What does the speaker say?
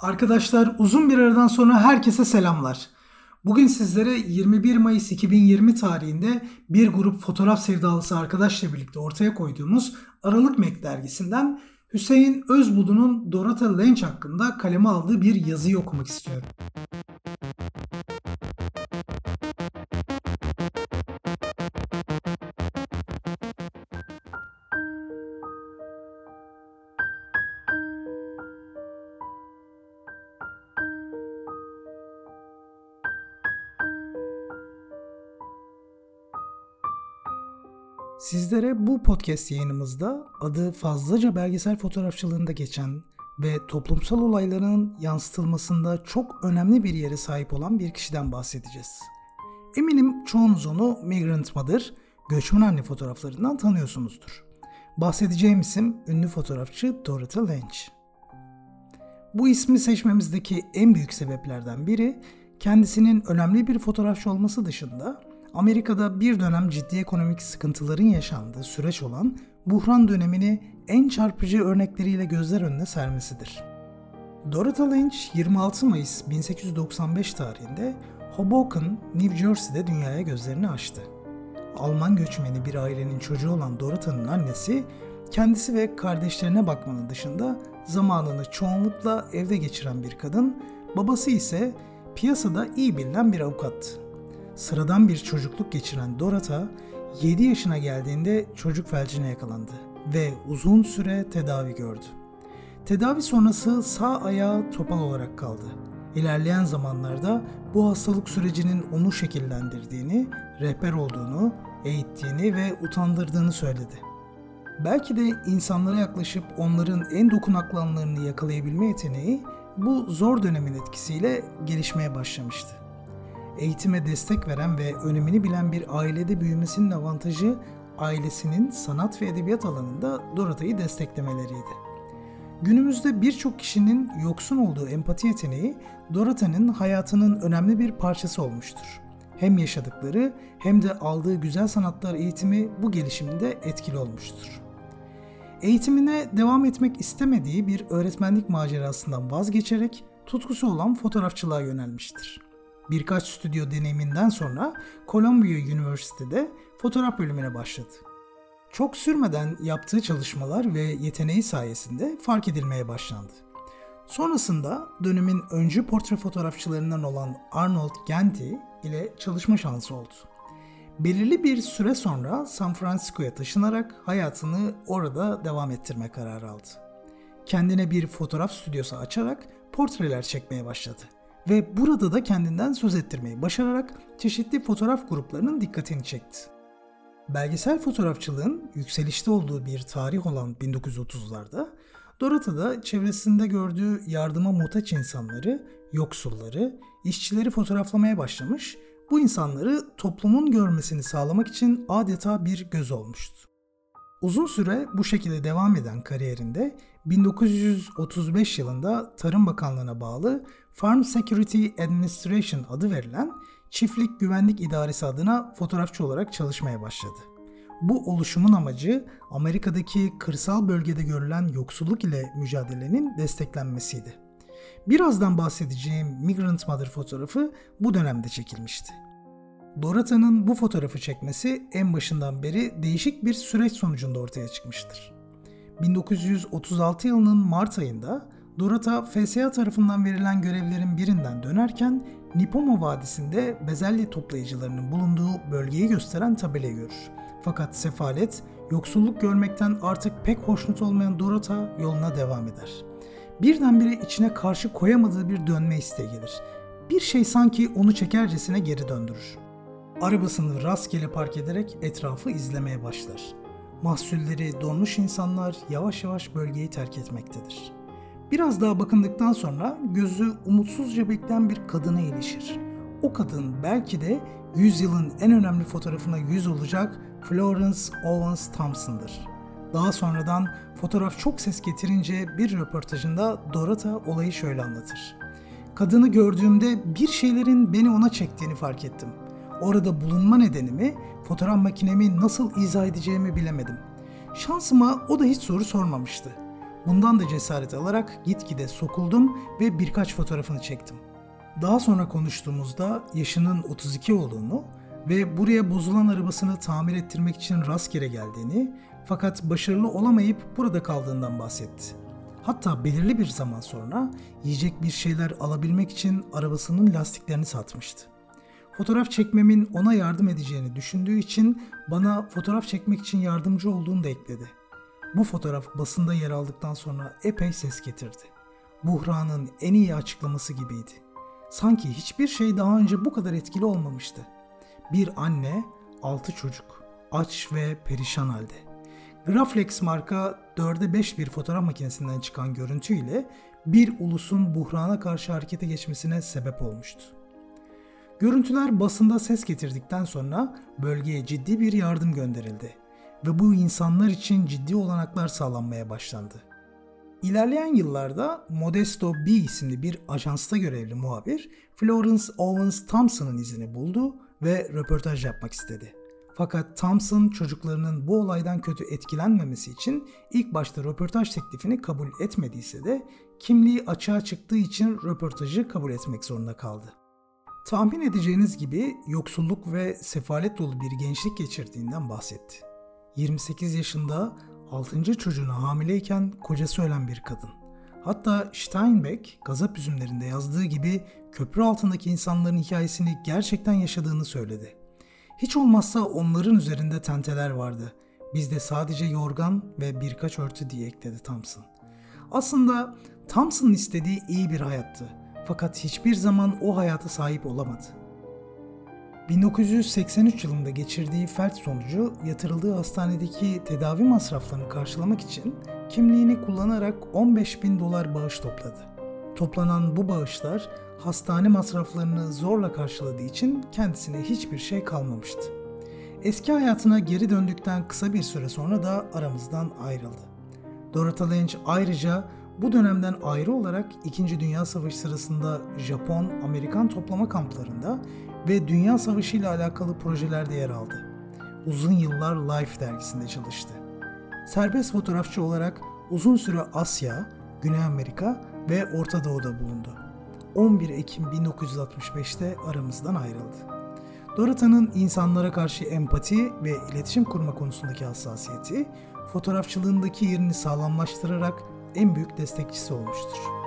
Arkadaşlar uzun bir aradan sonra herkese selamlar. Bugün sizlere 21 Mayıs 2020 tarihinde bir grup fotoğraf sevdalısı arkadaşla birlikte ortaya koyduğumuz Aralık Mek dergisinden Hüseyin Özbulu'nun Dorota Lynch hakkında kaleme aldığı bir yazıyı okumak istiyorum. Sizlere bu podcast yayınımızda adı fazlaca belgesel fotoğrafçılığında geçen ve toplumsal olayların yansıtılmasında çok önemli bir yere sahip olan bir kişiden bahsedeceğiz. Eminim çoğunuz onu Migrant Mother, göçmen anne fotoğraflarından tanıyorsunuzdur. Bahsedeceğim isim ünlü fotoğrafçı Dorothy Lynch. Bu ismi seçmemizdeki en büyük sebeplerden biri kendisinin önemli bir fotoğrafçı olması dışında Amerika'da bir dönem ciddi ekonomik sıkıntıların yaşandığı süreç olan buhran dönemini en çarpıcı örnekleriyle gözler önüne sermesidir. Dorothy Lynch 26 Mayıs 1895 tarihinde Hoboken, New Jersey'de dünyaya gözlerini açtı. Alman göçmeni bir ailenin çocuğu olan Dorotha'nın annesi, kendisi ve kardeşlerine bakmanın dışında zamanını çoğunlukla evde geçiren bir kadın, babası ise piyasada iyi bilinen bir avukat. Sıradan bir çocukluk geçiren Dorota 7 yaşına geldiğinde çocuk felcine yakalandı ve uzun süre tedavi gördü. Tedavi sonrası sağ ayağı topal olarak kaldı. İlerleyen zamanlarda bu hastalık sürecinin onu şekillendirdiğini, rehber olduğunu, eğittiğini ve utandırdığını söyledi. Belki de insanlara yaklaşıp onların en dokunaklı anlarını yakalayabilme yeteneği bu zor dönemin etkisiyle gelişmeye başlamıştı eğitime destek veren ve önemini bilen bir ailede büyümesinin avantajı ailesinin sanat ve edebiyat alanında Dorota'yı desteklemeleriydi. Günümüzde birçok kişinin yoksun olduğu empati yeteneği Dorota'nın hayatının önemli bir parçası olmuştur. Hem yaşadıkları hem de aldığı güzel sanatlar eğitimi bu gelişiminde etkili olmuştur. Eğitimine devam etmek istemediği bir öğretmenlik macerasından vazgeçerek tutkusu olan fotoğrafçılığa yönelmiştir birkaç stüdyo deneyiminden sonra Columbia University'de fotoğraf bölümüne başladı. Çok sürmeden yaptığı çalışmalar ve yeteneği sayesinde fark edilmeye başlandı. Sonrasında dönemin öncü portre fotoğrafçılarından olan Arnold Ganti ile çalışma şansı oldu. Belirli bir süre sonra San Francisco'ya taşınarak hayatını orada devam ettirme kararı aldı. Kendine bir fotoğraf stüdyosu açarak portreler çekmeye başladı ve burada da kendinden söz ettirmeyi başararak çeşitli fotoğraf gruplarının dikkatini çekti. Belgesel fotoğrafçılığın yükselişte olduğu bir tarih olan 1930'larda Dorota'da çevresinde gördüğü yardıma muhtaç insanları, yoksulları, işçileri fotoğraflamaya başlamış, bu insanları toplumun görmesini sağlamak için adeta bir göz olmuştu. Uzun süre bu şekilde devam eden kariyerinde 1935 yılında Tarım Bakanlığı'na bağlı Farm Security Administration adı verilen Çiftlik Güvenlik İdaresi adına fotoğrafçı olarak çalışmaya başladı. Bu oluşumun amacı Amerika'daki kırsal bölgede görülen yoksulluk ile mücadelenin desteklenmesiydi. Birazdan bahsedeceğim Migrant Mother fotoğrafı bu dönemde çekilmişti. Dorota'nın bu fotoğrafı çekmesi en başından beri değişik bir süreç sonucunda ortaya çıkmıştır. 1936 yılının Mart ayında Dorota FSA tarafından verilen görevlerin birinden dönerken Nipomo Vadisi'nde bezelye toplayıcılarının bulunduğu bölgeyi gösteren tabelayı görür. Fakat sefalet, yoksulluk görmekten artık pek hoşnut olmayan Dorota yoluna devam eder. Birdenbire içine karşı koyamadığı bir dönme isteği gelir. Bir şey sanki onu çekercesine geri döndürür. Arabasını rastgele park ederek etrafı izlemeye başlar. Mahsulleri donmuş insanlar yavaş yavaş bölgeyi terk etmektedir. Biraz daha bakındıktan sonra gözü umutsuzca bekleyen bir kadına ilişir. O kadın belki de yüzyılın en önemli fotoğrafına yüz olacak Florence Owens Thompson'dır. Daha sonradan fotoğraf çok ses getirince bir röportajında Dorota olayı şöyle anlatır. Kadını gördüğümde bir şeylerin beni ona çektiğini fark ettim. Orada bulunma nedenimi, fotoğraf makinemi nasıl izah edeceğimi bilemedim. Şansıma o da hiç soru sormamıştı. Bundan da cesaret alarak gitgide sokuldum ve birkaç fotoğrafını çektim. Daha sonra konuştuğumuzda yaşının 32 olduğunu ve buraya bozulan arabasını tamir ettirmek için rastgele geldiğini fakat başarılı olamayıp burada kaldığından bahsetti. Hatta belirli bir zaman sonra yiyecek bir şeyler alabilmek için arabasının lastiklerini satmıştı. Fotoğraf çekmemin ona yardım edeceğini düşündüğü için bana fotoğraf çekmek için yardımcı olduğunu da ekledi. Bu fotoğraf basında yer aldıktan sonra epey ses getirdi. Buhranın en iyi açıklaması gibiydi. Sanki hiçbir şey daha önce bu kadar etkili olmamıştı. Bir anne, altı çocuk, aç ve perişan halde. Graflex marka 4'e 5 bir fotoğraf makinesinden çıkan görüntüyle bir ulusun buhrana karşı harekete geçmesine sebep olmuştu. Görüntüler basında ses getirdikten sonra bölgeye ciddi bir yardım gönderildi ve bu insanlar için ciddi olanaklar sağlanmaya başlandı. İlerleyen yıllarda Modesto B isimli bir ajansta görevli muhabir Florence Owens Thompson'ın izini buldu ve röportaj yapmak istedi. Fakat Thompson çocuklarının bu olaydan kötü etkilenmemesi için ilk başta röportaj teklifini kabul etmediyse de kimliği açığa çıktığı için röportajı kabul etmek zorunda kaldı. Tahmin edeceğiniz gibi yoksulluk ve sefalet dolu bir gençlik geçirdiğinden bahsetti. 28 yaşında 6. çocuğuna hamileyken kocası ölen bir kadın. Hatta Steinbeck gazap üzümlerinde yazdığı gibi köprü altındaki insanların hikayesini gerçekten yaşadığını söyledi. Hiç olmazsa onların üzerinde tenteler vardı. Bizde sadece yorgan ve birkaç örtü diye ekledi Thompson. Aslında Thompson'ın istediği iyi bir hayattı. Fakat hiçbir zaman o hayata sahip olamadı. 1983 yılında geçirdiği felç sonucu yatırıldığı hastanedeki tedavi masraflarını karşılamak için kimliğini kullanarak 15 bin dolar bağış topladı. Toplanan bu bağışlar hastane masraflarını zorla karşıladığı için kendisine hiçbir şey kalmamıştı. Eski hayatına geri döndükten kısa bir süre sonra da aramızdan ayrıldı. Dorothy Lynch ayrıca bu dönemden ayrı olarak 2. Dünya Savaşı sırasında Japon, Amerikan toplama kamplarında ve Dünya Savaşı ile alakalı projelerde yer aldı. Uzun yıllar Life dergisinde çalıştı. Serbest fotoğrafçı olarak uzun süre Asya, Güney Amerika ve Orta Doğu'da bulundu. 11 Ekim 1965'te aramızdan ayrıldı. Dorota'nın insanlara karşı empati ve iletişim kurma konusundaki hassasiyeti, fotoğrafçılığındaki yerini sağlamlaştırarak en büyük destekçisi olmuştur.